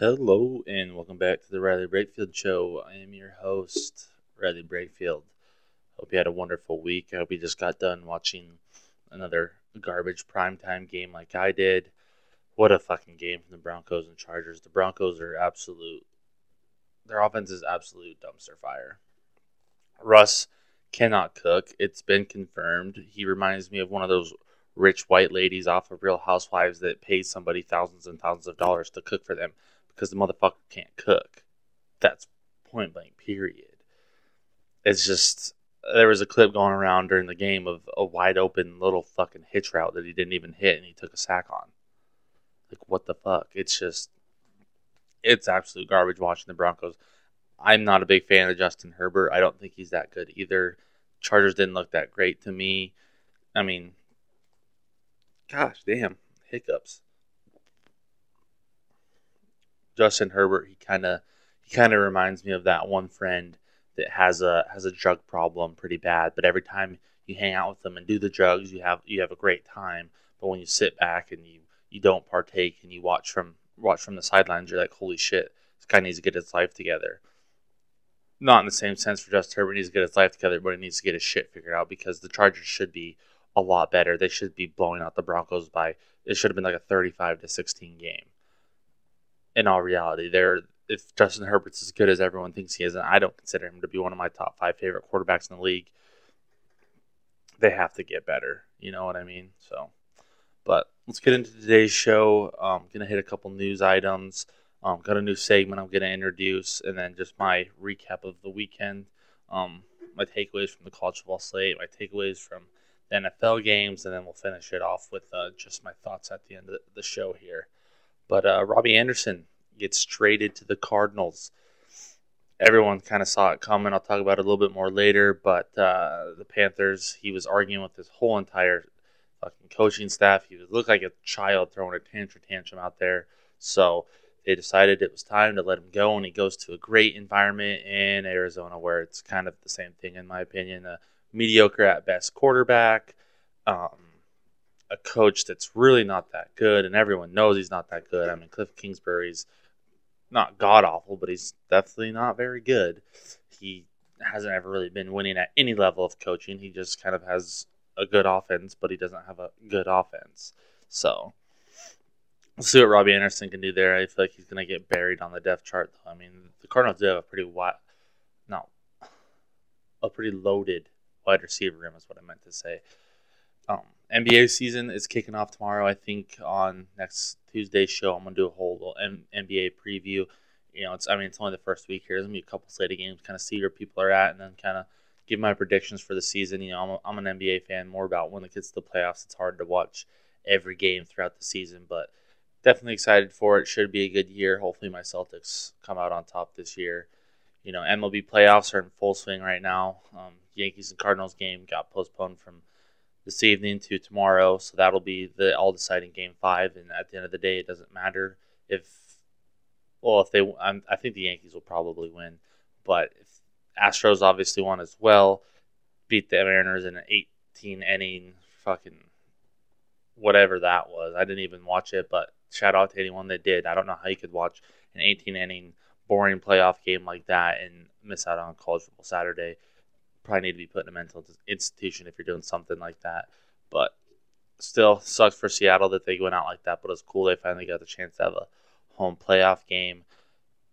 Hello and welcome back to the Riley Brakefield Show. I am your host, Riley Brakefield. Hope you had a wonderful week. I hope you just got done watching another garbage primetime game like I did. What a fucking game from the Broncos and Chargers. The Broncos are absolute their offense is absolute dumpster fire. Russ cannot cook. It's been confirmed. He reminds me of one of those rich white ladies off of Real Housewives that pays somebody thousands and thousands of dollars to cook for them because the motherfucker can't cook. That's point blank, period. It's just, there was a clip going around during the game of a wide open little fucking hitch route that he didn't even hit and he took a sack on. Like, what the fuck? It's just, it's absolute garbage watching the Broncos. I'm not a big fan of Justin Herbert. I don't think he's that good either. Chargers didn't look that great to me. I mean, gosh damn, hiccups. Justin Herbert, he kind of he kind of reminds me of that one friend that has a has a drug problem pretty bad, but every time you hang out with them and do the drugs, you have you have a great time. But when you sit back and you you don't partake and you watch from watch from the sidelines, you're like, holy shit, this guy needs to get his life together. Not in the same sense for Justin Herbert needs to get his life together, but he needs to get his shit figured out because the Chargers should be a lot better. They should be blowing out the Broncos by it should have been like a 35 to 16 game in all reality, there if Justin Herbert's as good as everyone thinks he is, and I don't consider him to be one of my top five favorite quarterbacks in the league, they have to get better. You know what I mean? So, but let's get into today's show. I'm gonna hit a couple news items. Um, got a new segment I'm gonna introduce, and then just my recap of the weekend. Um, my takeaways from the college football slate, my takeaways from the NFL games, and then we'll finish it off with uh, just my thoughts at the end of the show here. But uh, Robbie Anderson gets traded to the Cardinals. Everyone kind of saw it coming. I'll talk about it a little bit more later. But uh, the Panthers, he was arguing with his whole entire fucking coaching staff. He looked like a child throwing a tantrum tantrum out there. So they decided it was time to let him go, and he goes to a great environment in Arizona, where it's kind of the same thing, in my opinion. A mediocre at best quarterback. Um, a coach that's really not that good, and everyone knows he's not that good. I mean, Cliff Kingsbury's not god awful, but he's definitely not very good. He hasn't ever really been winning at any level of coaching. He just kind of has a good offense, but he doesn't have a good offense. So we'll see what Robbie Anderson can do there. I feel like he's going to get buried on the depth chart, though. I mean, the Cardinals do have a pretty wide, no, a pretty loaded wide receiver room, is what I meant to say. Um, NBA season is kicking off tomorrow. I think on next Tuesday's show, I'm gonna do a whole M- NBA preview. You know, it's I mean it's only the first week here. There's gonna be a couple slated games, kind of see where people are at, and then kind of give my predictions for the season. You know, I'm, a, I'm an NBA fan more about when it gets to the playoffs. It's hard to watch every game throughout the season, but definitely excited for it. Should be a good year. Hopefully, my Celtics come out on top this year. You know, MLB playoffs are in full swing right now. Um, Yankees and Cardinals game got postponed from this evening to tomorrow. So that'll be the all deciding game five. And at the end of the day, it doesn't matter if, well, if they, I'm, i think the Yankees will probably win, but if Astros obviously won as well, beat the Mariners in an 18 inning fucking whatever that was. I didn't even watch it, but shout out to anyone that did. I don't know how you could watch an 18 inning boring playoff game like that and miss out on college football Saturday probably need to be put in a mental institution if you're doing something like that. But still sucks for Seattle that they went out like that. But it's cool they finally got the chance to have a home playoff game.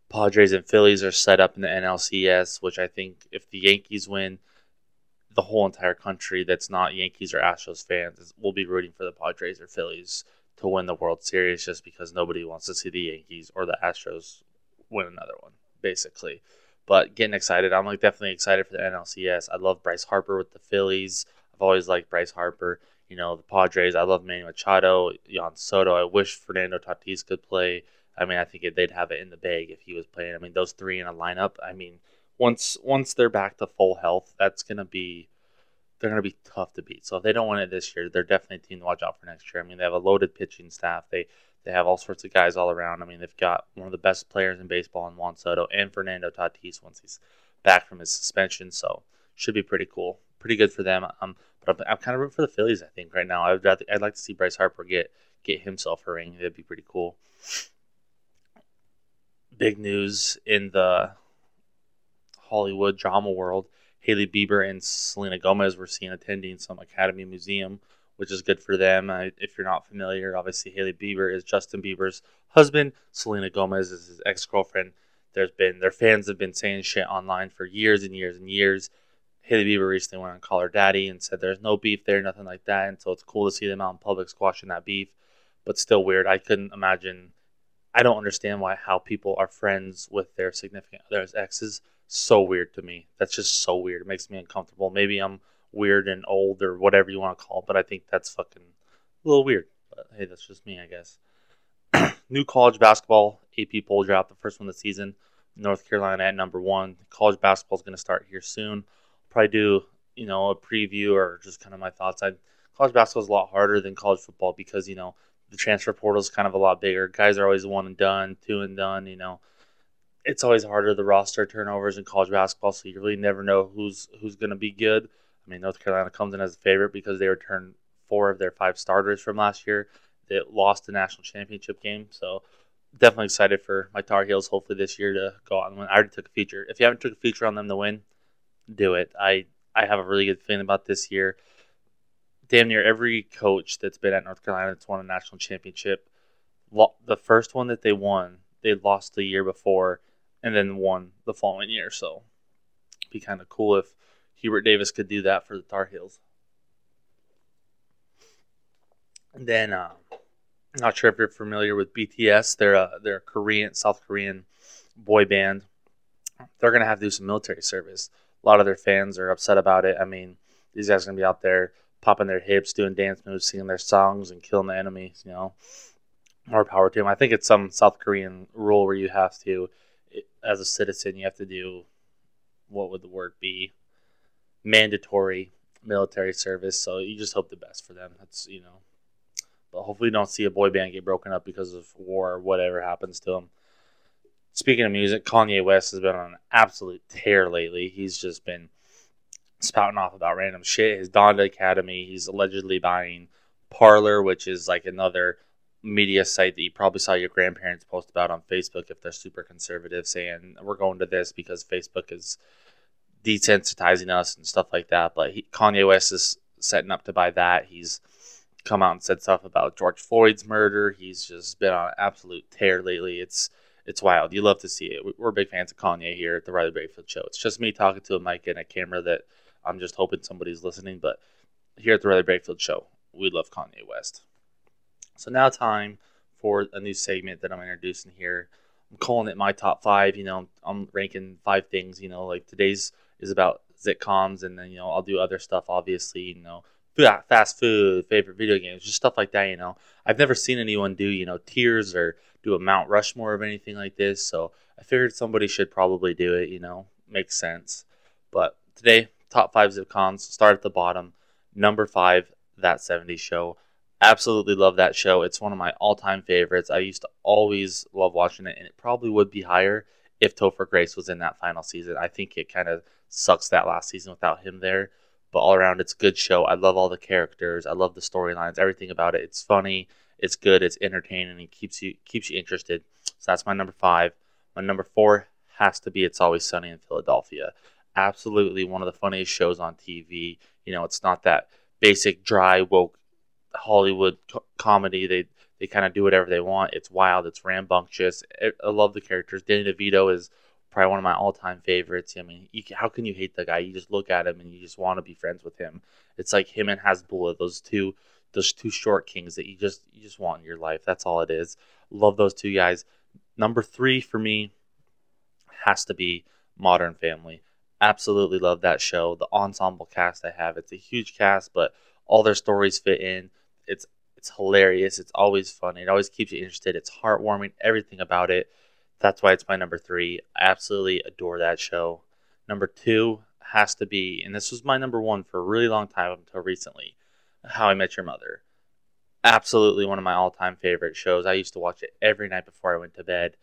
Padres and Phillies are set up in the NLCS, which I think if the Yankees win, the whole entire country that's not Yankees or Astros fans will be rooting for the Padres or Phillies to win the World Series just because nobody wants to see the Yankees or the Astros win another one, basically. But getting excited, I'm like definitely excited for the NLCS. I love Bryce Harper with the Phillies. I've always liked Bryce Harper. You know, the Padres, I love Manny Machado, Juan Soto. I wish Fernando Tatis could play. I mean, I think they'd have it in the bag if he was playing. I mean, those three in a lineup. I mean, once once they're back to full health, that's gonna be they're gonna be tough to beat. So if they don't win it this year, they're definitely a team to watch out for next year. I mean, they have a loaded pitching staff. They they have all sorts of guys all around. I mean, they've got one of the best players in baseball in Juan Soto and Fernando Tatis once he's back from his suspension. So should be pretty cool, pretty good for them. Um, but I'm, I'm kind of rooting for the Phillies. I think right now, I'd rather, I'd like to see Bryce Harper get get himself a ring. That'd be pretty cool. big news in the Hollywood drama world. Hailey Bieber and Selena Gomez were seen attending some Academy Museum, which is good for them. I, if you're not familiar, obviously Hailey Bieber is Justin Bieber's husband. Selena Gomez is his ex girlfriend. There's been their fans have been saying shit online for years and years and years. Hailey Bieber recently went on Call Her Daddy and said there's no beef there, nothing like that. And so it's cool to see them out in public squashing that beef, but still weird. I couldn't imagine. I don't understand why how people are friends with their significant others' exes. So weird to me. That's just so weird. It makes me uncomfortable. Maybe I'm weird and old or whatever you want to call it, but I think that's fucking a little weird. But hey, that's just me, I guess. New college basketball AP poll drop, the first one of the season. North Carolina at number one. College basketball is going to start here soon. Probably do you know a preview or just kind of my thoughts. I college basketball is a lot harder than college football because you know the transfer portal is kind of a lot bigger. Guys are always one and done, two and done. You know, it's always harder the roster turnovers in college basketball, so you really never know who's who's going to be good. I mean, North Carolina comes in as a favorite because they returned four of their five starters from last year that lost the national championship game. So definitely excited for my Tar Heels. Hopefully this year to go out and win. I already took a feature. If you haven't took a feature on them to win, do it. I I have a really good feeling about this year. Damn near every coach that's been at North Carolina that's won a national championship, the first one that they won, they lost the year before, and then won the following year. So, be kind of cool if Hubert Davis could do that for the Tar Heels. And then, uh, not sure if you're familiar with BTS. They're a they're a Korean South Korean boy band. They're gonna have to do some military service. A lot of their fans are upset about it. I mean, these guys are gonna be out there popping their hips, doing dance moves, singing their songs, and killing the enemies. You know, more power to them. I think it's some South Korean rule where you have to, as a citizen, you have to do what would the word be? Mandatory military service. So you just hope the best for them. That's you know but hopefully, don't see a boy band get broken up because of war or whatever happens to them. Speaking of music, Kanye West has been on an absolute tear lately. He's just been spouting off about random shit. His Donda Academy, he's allegedly buying Parler, which is like another media site that you probably saw your grandparents post about on Facebook if they're super conservative, saying we're going to this because Facebook is desensitizing us and stuff like that. But he, Kanye West is setting up to buy that. He's come out and said stuff about George Floyd's murder. He's just been on an absolute tear lately. It's it's wild. You love to see it. We're big fans of Kanye here at the Riley Brakefield Show. It's just me talking to a mic and a camera that I'm just hoping somebody's listening. But here at the Riley Brakefield Show, we love Kanye West. So now time for a new segment that I'm introducing here. I'm calling it my top five. You know, I'm ranking five things. You know, like today's is about sitcoms, and then you know I'll do other stuff. Obviously, you know ah, fast food, favorite video games, just stuff like that. You know, I've never seen anyone do you know tiers or do a Mount Rushmore of anything like this, so I figured somebody should probably do it. You know, makes sense. But today, top five cons. Start at the bottom. Number five, that 70s show. Absolutely love that show. It's one of my all-time favorites. I used to always love watching it, and it probably would be higher if Topher Grace was in that final season. I think it kind of sucks that last season without him there but all around it's a good show. I love all the characters. I love the storylines, everything about it. It's funny, it's good, it's entertaining, It keeps you keeps you interested. So that's my number five. My number four has to be It's Always Sunny in Philadelphia. Absolutely one of the funniest shows on TV. You know, it's not that basic dry woke Hollywood co- comedy. They they kind of do whatever they want. It's wild. It's rambunctious. I love the characters. Danny DeVito is probably one of my all-time favorites. I mean, you, how can you hate the guy? You just look at him and you just want to be friends with him. It's like him and Hasbulla, those two, those two short kings that you just you just want in your life. That's all it is. Love those two guys. Number three for me has to be Modern Family. Absolutely love that show. The ensemble cast I have, it's a huge cast, but all their stories fit in. It's it's hilarious. It's always fun. It always keeps you interested. It's heartwarming. Everything about it that's why it's my number three. I absolutely adore that show. Number two has to be, and this was my number one for a really long time until recently, How I Met Your Mother. Absolutely one of my all time favorite shows. I used to watch it every night before I went to bed.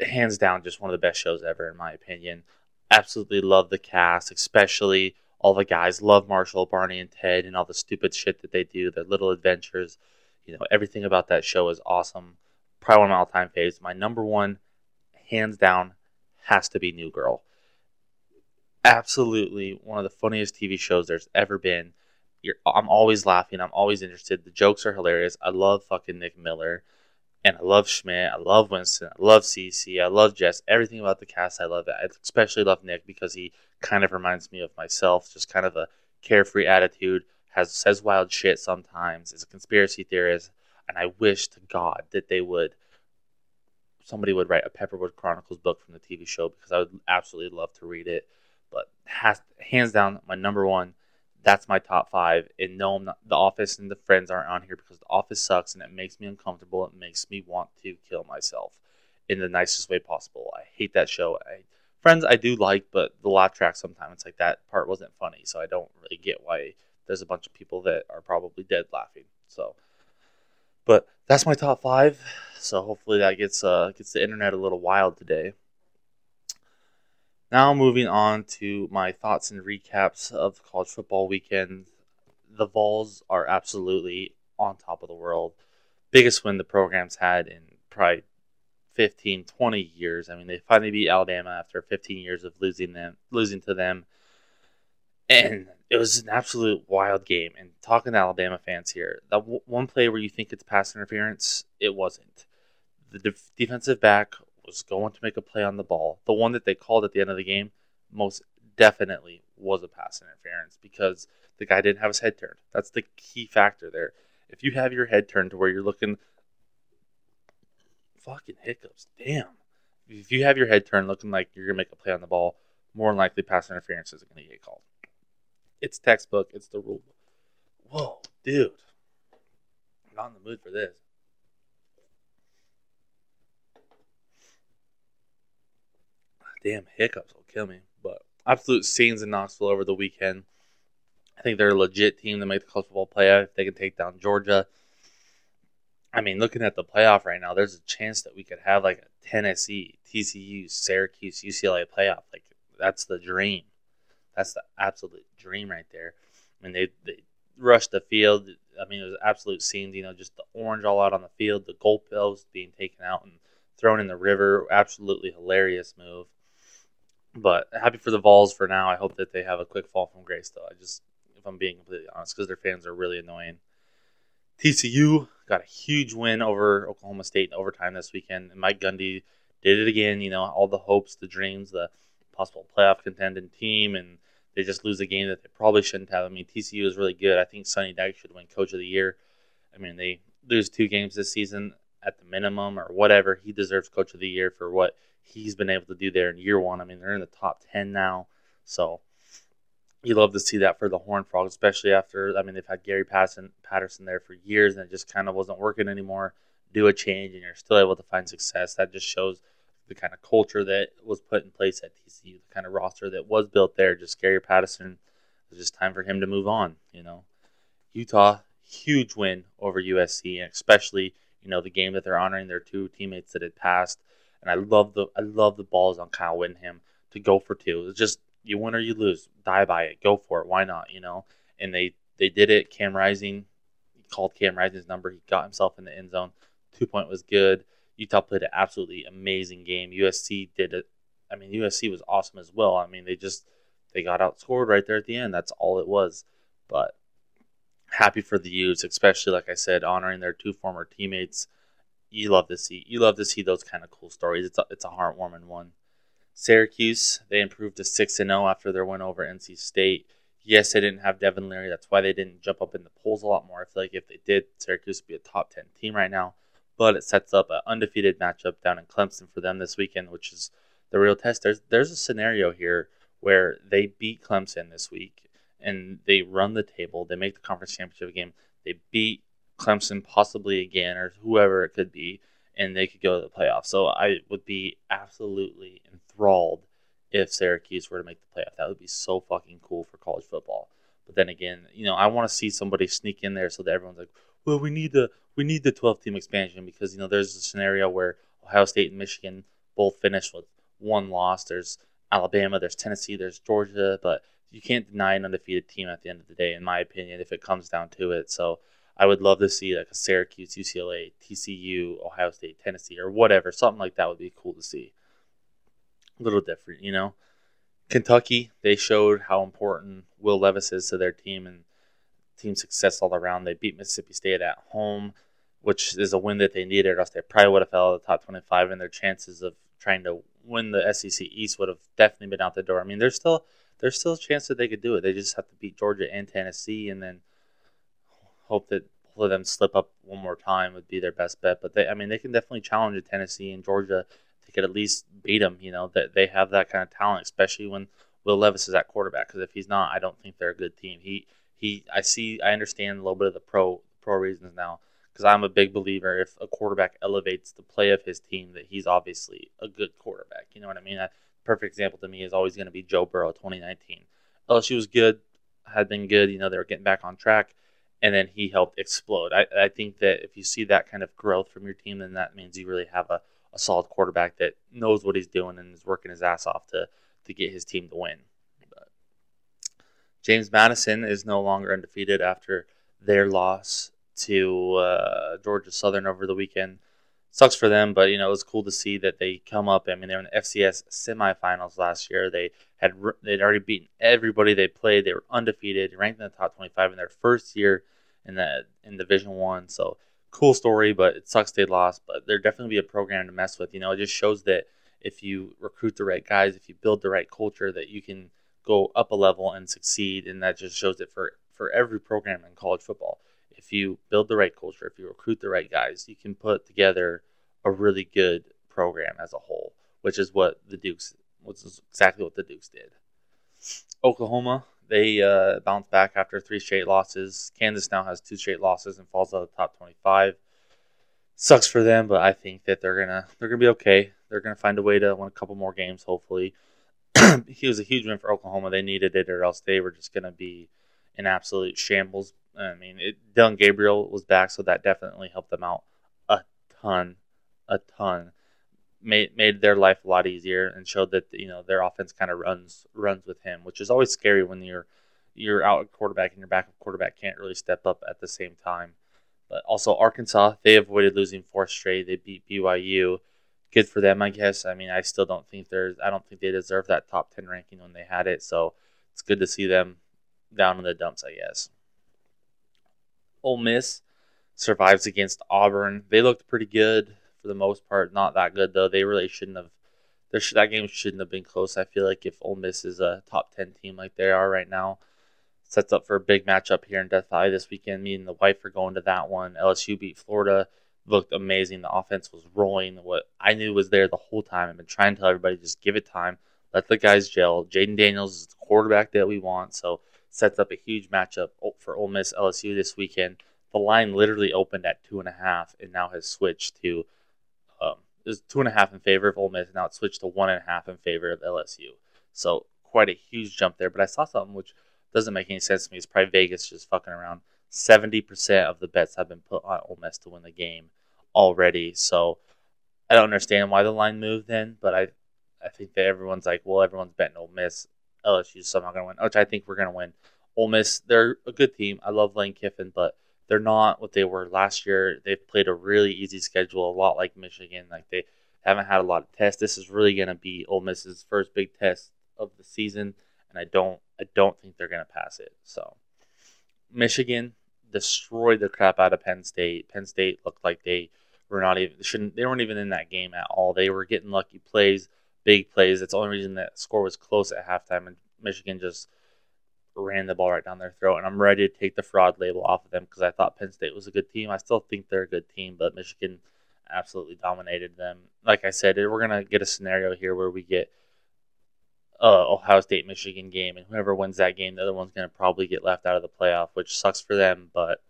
Hands down, just one of the best shows ever, in my opinion. Absolutely love the cast, especially all the guys. Love Marshall, Barney, and Ted, and all the stupid shit that they do, their little adventures. You know, everything about that show is awesome. Probably one of my all time faves. My number one hands down, has to be New Girl. Absolutely one of the funniest TV shows there's ever been. You're, I'm always laughing. I'm always interested. The jokes are hilarious. I love fucking Nick Miller. And I love Schmidt. I love Winston. I love Cece. I love Jess. Everything about the cast, I love it. I especially love Nick because he kind of reminds me of myself. Just kind of a carefree attitude. Has says wild shit sometimes. Is a conspiracy theorist. And I wish to God that they would somebody would write a Pepperwood Chronicles book from the TV show because I would absolutely love to read it. But has, hands down, my number one that's my top five. And no, I'm not, The Office and The Friends aren't on here because The Office sucks and it makes me uncomfortable. It makes me want to kill myself in the nicest way possible. I hate that show. I, Friends I do like, but the laugh track sometimes it's like that part wasn't funny, so I don't really get why there's a bunch of people that are probably dead laughing. So, but that's my top five. So hopefully that gets uh, gets the internet a little wild today. Now, moving on to my thoughts and recaps of college football weekend. The Vols are absolutely on top of the world. Biggest win the program's had in probably 15, 20 years. I mean, they finally beat Alabama after 15 years of losing them, losing to them. And it was an absolute wild game. And talking to Alabama fans here, that w- one play where you think it's pass interference, it wasn't. The def- defensive back was going to make a play on the ball, the one that they called at the end of the game, most definitely was a pass interference because the guy didn't have his head turned. That's the key factor there. If you have your head turned to where you're looking, fucking hiccups, damn. If you have your head turned looking like you're gonna make a play on the ball, more than likely pass interference isn't gonna get called. It's textbook. It's the rule. Whoa, dude, I'm not in the mood for this. Damn hiccups will kill me. But absolute scenes in Knoxville over the weekend. I think they're a legit team to make the college football playoff. If they can take down Georgia. I mean, looking at the playoff right now, there's a chance that we could have like a Tennessee, TCU, Syracuse, UCLA playoff. Like that's the dream. That's the absolute dream right there. I mean, they they rushed the field. I mean, it was absolute scenes. You know, just the orange all out on the field, the goalposts being taken out and thrown in the river. Absolutely hilarious move. But happy for the Vols for now. I hope that they have a quick fall from grace, though. I just, if I'm being completely honest, because their fans are really annoying. TCU got a huge win over Oklahoma State in overtime this weekend, and Mike Gundy did it again. You know, all the hopes, the dreams, the possible playoff contending team, and they just lose a game that they probably shouldn't have. I mean, TCU is really good. I think Sonny Dykes should win Coach of the Year. I mean, they lose two games this season at the minimum or whatever. He deserves Coach of the Year for what he's been able to do there in year one. I mean, they're in the top 10 now. So you love to see that for the Horn Frogs, especially after, I mean, they've had Gary Patterson, Patterson there for years and it just kind of wasn't working anymore. Do a change and you're still able to find success. That just shows the kind of culture that was put in place at TCU, the kind of roster that was built there. Just Gary Patterson, it was just time for him to move on, you know. Utah, huge win over USC, and especially, you know, the game that they're honoring their two teammates that had passed and I love the I love the balls on Kyle Whittingham to go for two. It's just you win or you lose, die by it, go for it. Why not? You know. And they they did it. Cam Rising He called Cam Rising's number. He got himself in the end zone. Two point was good. Utah played an absolutely amazing game. USC did it. I mean, USC was awesome as well. I mean, they just they got outscored right there at the end. That's all it was. But happy for the Utes, especially like I said, honoring their two former teammates you love to see you love to see those kind of cool stories. It's a, it's a heartwarming one. Syracuse they improved to six and zero oh after their win over NC State. Yes, they didn't have Devin Leary. That's why they didn't jump up in the polls a lot more. I feel like if they did, Syracuse would be a top ten team right now. But it sets up an undefeated matchup down in Clemson for them this weekend, which is the real test. There's there's a scenario here where they beat Clemson this week and they run the table. They make the conference championship game. They beat Clemson possibly again or whoever it could be, and they could go to the playoffs. So I would be absolutely enthralled if Syracuse were to make the playoff. That would be so fucking cool for college football. But then again, you know, I want to see somebody sneak in there so that everyone's like, well, we need the we need the 12 team expansion because you know there's a scenario where Ohio State and Michigan both finished with one loss. There's Alabama, there's Tennessee, there's Georgia, but you can't deny an undefeated team at the end of the day, in my opinion, if it comes down to it. So I would love to see like a Syracuse, UCLA, TCU, Ohio State, Tennessee, or whatever. Something like that would be cool to see. a little different, you know. Kentucky, they showed how important Will Levis is to their team and team success all around. They beat Mississippi State at home, which is a win that they needed, or else they probably would have fell out of the top 25, and their chances of trying to win the SEC East would have definitely been out the door. I mean, there's still there's still a chance that they could do it. They just have to beat Georgia and Tennessee, and then hope that both of them slip up one more time would be their best bet. But they, I mean, they can definitely challenge Tennessee and Georgia they could at least beat them. You know that they have that kind of talent, especially when Will Levis is at quarterback. Because if he's not, I don't think they're a good team. He he, I see, I understand a little bit of the pro pro reasons now. Because I'm a big believer if a quarterback elevates the play of his team, that he's obviously a good quarterback. You know what I mean? A perfect example to me is always going to be Joe Burrow, 2019. LSU was good, had been good. You know they were getting back on track and then he helped explode. I, I think that if you see that kind of growth from your team, then that means you really have a, a solid quarterback that knows what he's doing and is working his ass off to to get his team to win. But James Madison is no longer undefeated after their loss to uh, Georgia Southern over the weekend. Sucks for them, but you know it was cool to see that they come up. I mean, they were in the FCS semifinals last year. They had they'd already beaten everybody they played. They were undefeated, ranked in the top 25 in their first year in the in Division One. So cool story, but it sucks they lost. But they're definitely be a program to mess with. You know, it just shows that if you recruit the right guys, if you build the right culture, that you can go up a level and succeed. And that just shows it for for every program in college football. If you build the right culture, if you recruit the right guys, you can put together a really good program as a whole, which is what the Dukes, which is exactly what the Dukes did. Oklahoma, they uh, bounced back after three straight losses. Kansas now has two straight losses and falls out of the top 25. Sucks for them, but I think that they're gonna they're gonna be okay. They're gonna find a way to win a couple more games, hopefully. he was a huge win for Oklahoma. They needed it, or else they were just gonna be in absolute shambles. I mean, it, Dillon Gabriel was back, so that definitely helped them out a ton, a ton made made their life a lot easier and showed that you know their offense kind of runs runs with him, which is always scary when you're you're out at quarterback and your backup quarterback can't really step up at the same time. But also Arkansas, they avoided losing four straight. They beat BYU. Good for them, I guess. I mean, I still don't think there's I don't think they deserve that top ten ranking when they had it. So it's good to see them down in the dumps, I guess. Ole Miss survives against Auburn. They looked pretty good for the most part. Not that good though. They really shouldn't have. That game shouldn't have been close. I feel like if Ole Miss is a top ten team like they are right now, sets up for a big matchup here in Death Valley this weekend. Me and the wife are going to that one. LSU beat Florida. Looked amazing. The offense was rolling. What I knew was there the whole time. I've been trying to tell everybody just give it time. Let the guys gel. Jayden Daniels is the quarterback that we want. So sets up a huge matchup for Ole Miss LSU this weekend. The line literally opened at two and a half and now has switched to was two and a half in favor of Ole Miss. Now it switched to one and a half in favor of LSU. So quite a huge jump there. But I saw something which doesn't make any sense to me. It's probably Vegas just fucking around. Seventy percent of the bets have been put on Ole Miss to win the game already. So I don't understand why the line moved then, but I I think that everyone's like, well, everyone's betting Ole Miss. LSU's somehow going to win, which I think we're going to win. Ole Miss, they're a good team. I love Lane Kiffin, but they're not what they were last year. They've played a really easy schedule, a lot like Michigan. Like they haven't had a lot of tests. This is really going to be Ole Miss's first big test of the season, and I don't, I don't think they're going to pass it. So, Michigan destroyed the crap out of Penn State. Penn State looked like they were not even shouldn't they weren't even in that game at all. They were getting lucky plays, big plays. That's the only reason that score was close at halftime, and Michigan just ran the ball right down their throat, and I'm ready to take the fraud label off of them because I thought Penn State was a good team. I still think they're a good team, but Michigan absolutely dominated them. Like I said, we're gonna get a scenario here where we get uh, Ohio State Michigan game, and whoever wins that game, the other one's gonna probably get left out of the playoff, which sucks for them, but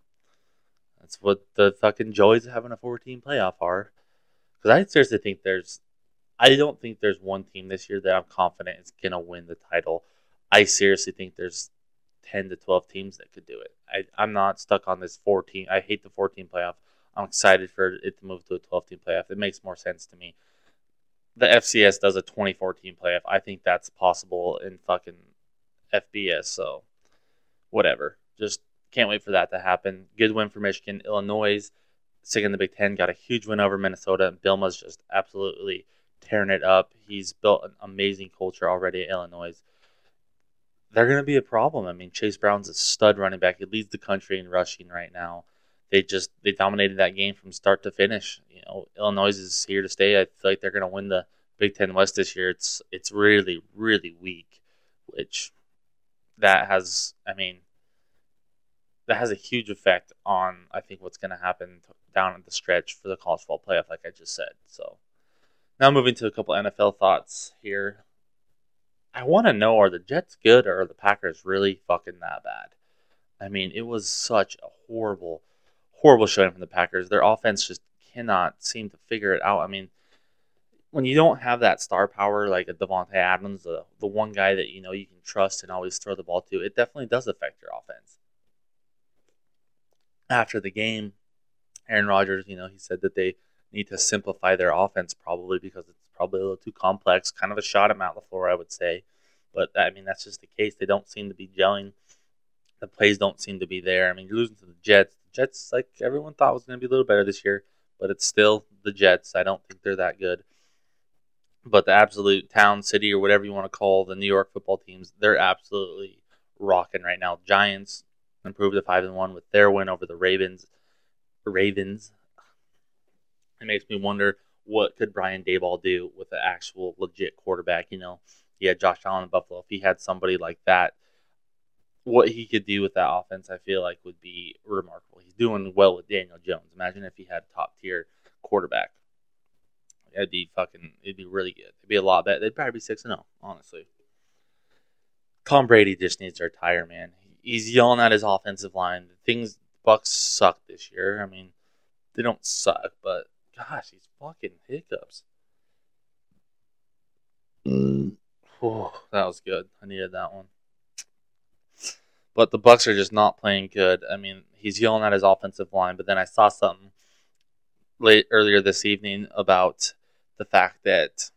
that's what the fucking joys of having a 14 playoff are. Because I seriously think there's, I don't think there's one team this year that I'm confident is gonna win the title. I seriously think there's 10 to 12 teams that could do it. I, I'm not stuck on this 14. I hate the 14 playoff. I'm excited for it to move to a 12 team playoff. It makes more sense to me. The FCS does a 2014 playoff. I think that's possible in fucking FBS. So, whatever. Just can't wait for that to happen. Good win for Michigan. Illinois, second in the Big Ten, got a huge win over Minnesota. And Bielema's just absolutely tearing it up. He's built an amazing culture already at Illinois. They're going to be a problem. I mean, Chase Brown's a stud running back. He leads the country in rushing right now. They just they dominated that game from start to finish. You know, Illinois is here to stay. I feel like they're going to win the Big Ten West this year. It's it's really really weak, which that has I mean that has a huge effect on I think what's going to happen down at the stretch for the college football playoff, like I just said. So now moving to a couple NFL thoughts here. I want to know: Are the Jets good, or are the Packers really fucking that bad? I mean, it was such a horrible, horrible showing from the Packers. Their offense just cannot seem to figure it out. I mean, when you don't have that star power like a Davante Adams, the the one guy that you know you can trust and always throw the ball to, it definitely does affect your offense. After the game, Aaron Rodgers, you know, he said that they need to simplify their offense probably because it's probably a little too complex. Kind of a shot at Matt LaFleur, I would say. But I mean, that's just the case. They don't seem to be gelling. The plays don't seem to be there. I mean, you're losing to the Jets. The Jets, like everyone thought, was going to be a little better this year, but it's still the Jets. I don't think they're that good. But the absolute town, city, or whatever you want to call the New York football teams, they're absolutely rocking right now. Giants improved to five and one with their win over the Ravens. Ravens. It makes me wonder what could Brian Daboll do with an actual legit quarterback. You know, he had Josh Allen in Buffalo. If he had somebody like that, what he could do with that offense, I feel like would be remarkable. He's doing well with Daniel Jones. Imagine if he had a top tier quarterback. It'd be fucking. It'd be really good. It'd be a lot better. They'd probably be six and zero, oh, honestly. Tom Brady just needs to retire, man. He's yelling at his offensive line. Things Bucks suck this year. I mean, they don't suck, but gosh, these fucking hiccups. Mm. Oh, that was good. I needed that one. But the Bucks are just not playing good. I mean, he's yelling at his offensive line, but then I saw something late earlier this evening about the fact that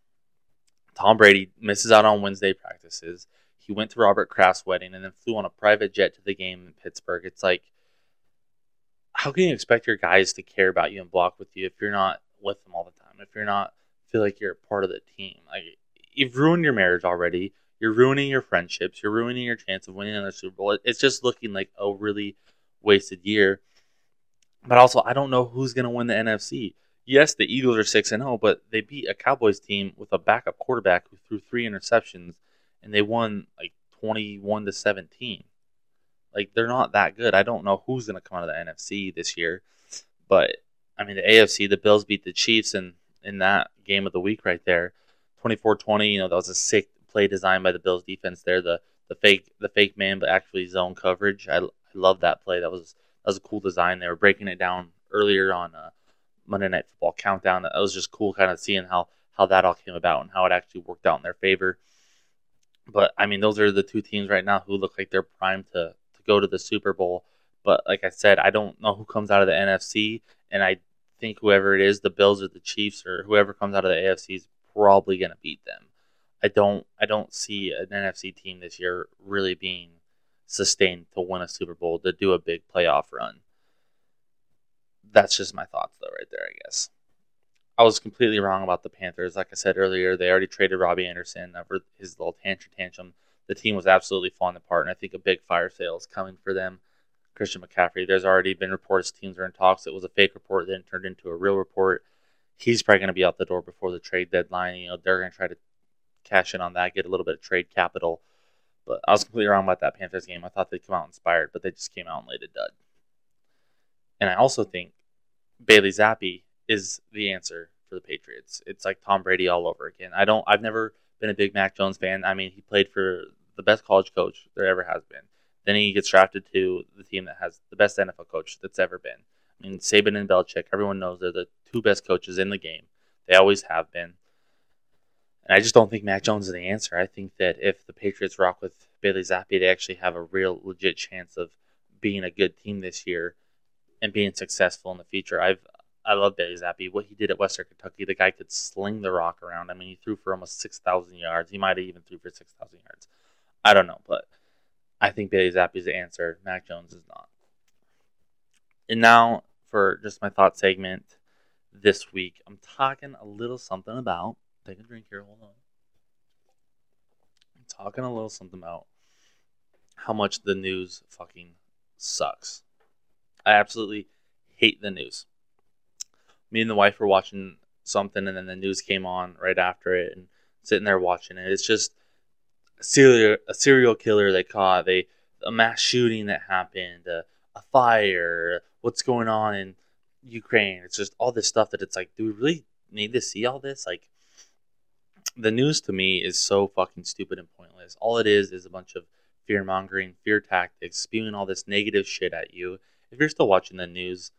Tom Brady misses out on Wednesday practices. He went to Robert Kraft's wedding and then flew on a private jet to the game in Pittsburgh. It's like how can you expect your guys to care about you and block with you if you're not with them all the time? If you're not feel like you're a part of the team, like you've ruined your marriage already. You're ruining your friendships. You're ruining your chance of winning another Super Bowl. It's just looking like a really wasted year. But also, I don't know who's going to win the NFC. Yes, the Eagles are six and zero, oh, but they beat a Cowboys team with a backup quarterback who threw three interceptions, and they won like twenty-one to seventeen. Like they're not that good. I don't know who's going to come out of the NFC this year, but I mean the AFC, the Bills beat the Chiefs in in that game of the week right there, 24-20. You know that was a sick play designed by the Bills defense there. The the fake the fake man, but actually zone coverage. I, I love that play. That was that was a cool design. They were breaking it down earlier on uh, Monday Night Football Countdown. That was just cool, kind of seeing how how that all came about and how it actually worked out in their favor. But I mean, those are the two teams right now who look like they're primed to to go to the Super Bowl. But like I said, I don't know who comes out of the NFC, and I think whoever it is, the Bills or the Chiefs or whoever comes out of the AFC is probably going to beat them. I don't I don't see an NFC team this year really being sustained to win a Super Bowl to do a big playoff run. That's just my thoughts though right there, I guess. I was completely wrong about the Panthers. Like I said earlier, they already traded Robbie Anderson over his little tantrum tantrum the team was absolutely falling apart, and I think a big fire sale is coming for them. Christian McCaffrey, there's already been reports teams are in talks. It was a fake report, then turned into a real report. He's probably going to be out the door before the trade deadline. You know, they're going to try to cash in on that, get a little bit of trade capital. But I was completely wrong about that Panthers game. I thought they'd come out inspired, but they just came out and laid a dud. And I also think Bailey Zappe is the answer for the Patriots. It's like Tom Brady all over again. I don't. I've never been a big Mac Jones fan. I mean, he played for the best college coach there ever has been. Then he gets drafted to the team that has the best NFL coach that's ever been. I mean, Saban and Belichick, everyone knows they're the two best coaches in the game. They always have been. And I just don't think Mac Jones is the answer. I think that if the Patriots rock with Bailey Zappe, they actually have a real legit chance of being a good team this year and being successful in the future. I've I love Bailey Zappe. What he did at Western Kentucky, the guy could sling the rock around. I mean, he threw for almost six thousand yards. He might have even threw for six thousand yards. I don't know, but I think Bailey Zappe is the answer. Mac Jones is not. And now for just my thought segment this week, I'm talking a little something about Take a drink here. Hold on. I'm talking a little something about how much the news fucking sucks. I absolutely hate the news. Me and the wife were watching something, and then the news came on right after it, and sitting there watching it. It's just a serial a serial killer they caught, they a mass shooting that happened, a, a fire, what's going on in Ukraine. It's just all this stuff that it's like, do we really need to see all this? Like, the news to me is so fucking stupid and pointless. All it is is a bunch of fear mongering, fear tactics, spewing all this negative shit at you. If you're still watching the news,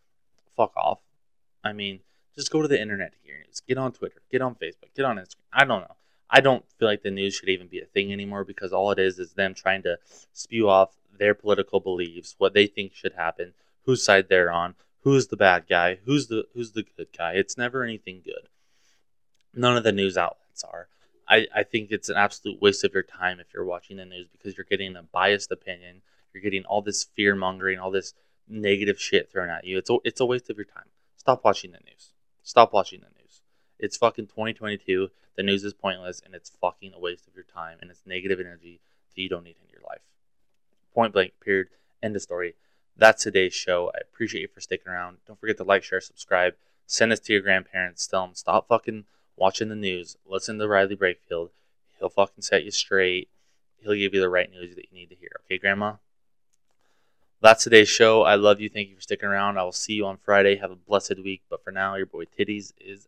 fuck off. I mean, just go to the internet to hear news. Get on Twitter, get on Facebook, get on Instagram. I don't know. I don't feel like the news should even be a thing anymore because all it is is them trying to spew off their political beliefs, what they think should happen, whose side they're on, who's the bad guy, who's the who's the good guy. It's never anything good. None of the news outlets are. I, I think it's an absolute waste of your time if you're watching the news because you're getting a biased opinion. You're getting all this fear mongering, all this negative shit thrown at you. It's a, it's a waste of your time. Stop watching the news. Stop watching the news. It's fucking 2022. The news is pointless and it's fucking a waste of your time and it's negative energy that you don't need in your life. Point blank, period. End of story. That's today's show. I appreciate you for sticking around. Don't forget to like, share, subscribe. Send this to your grandparents. Tell them stop fucking watching the news. Listen to Riley Brakefield. He'll fucking set you straight. He'll give you the right news that you need to hear. Okay, Grandma? That's today's show. I love you. Thank you for sticking around. I will see you on Friday. Have a blessed week. But for now, your boy Titties is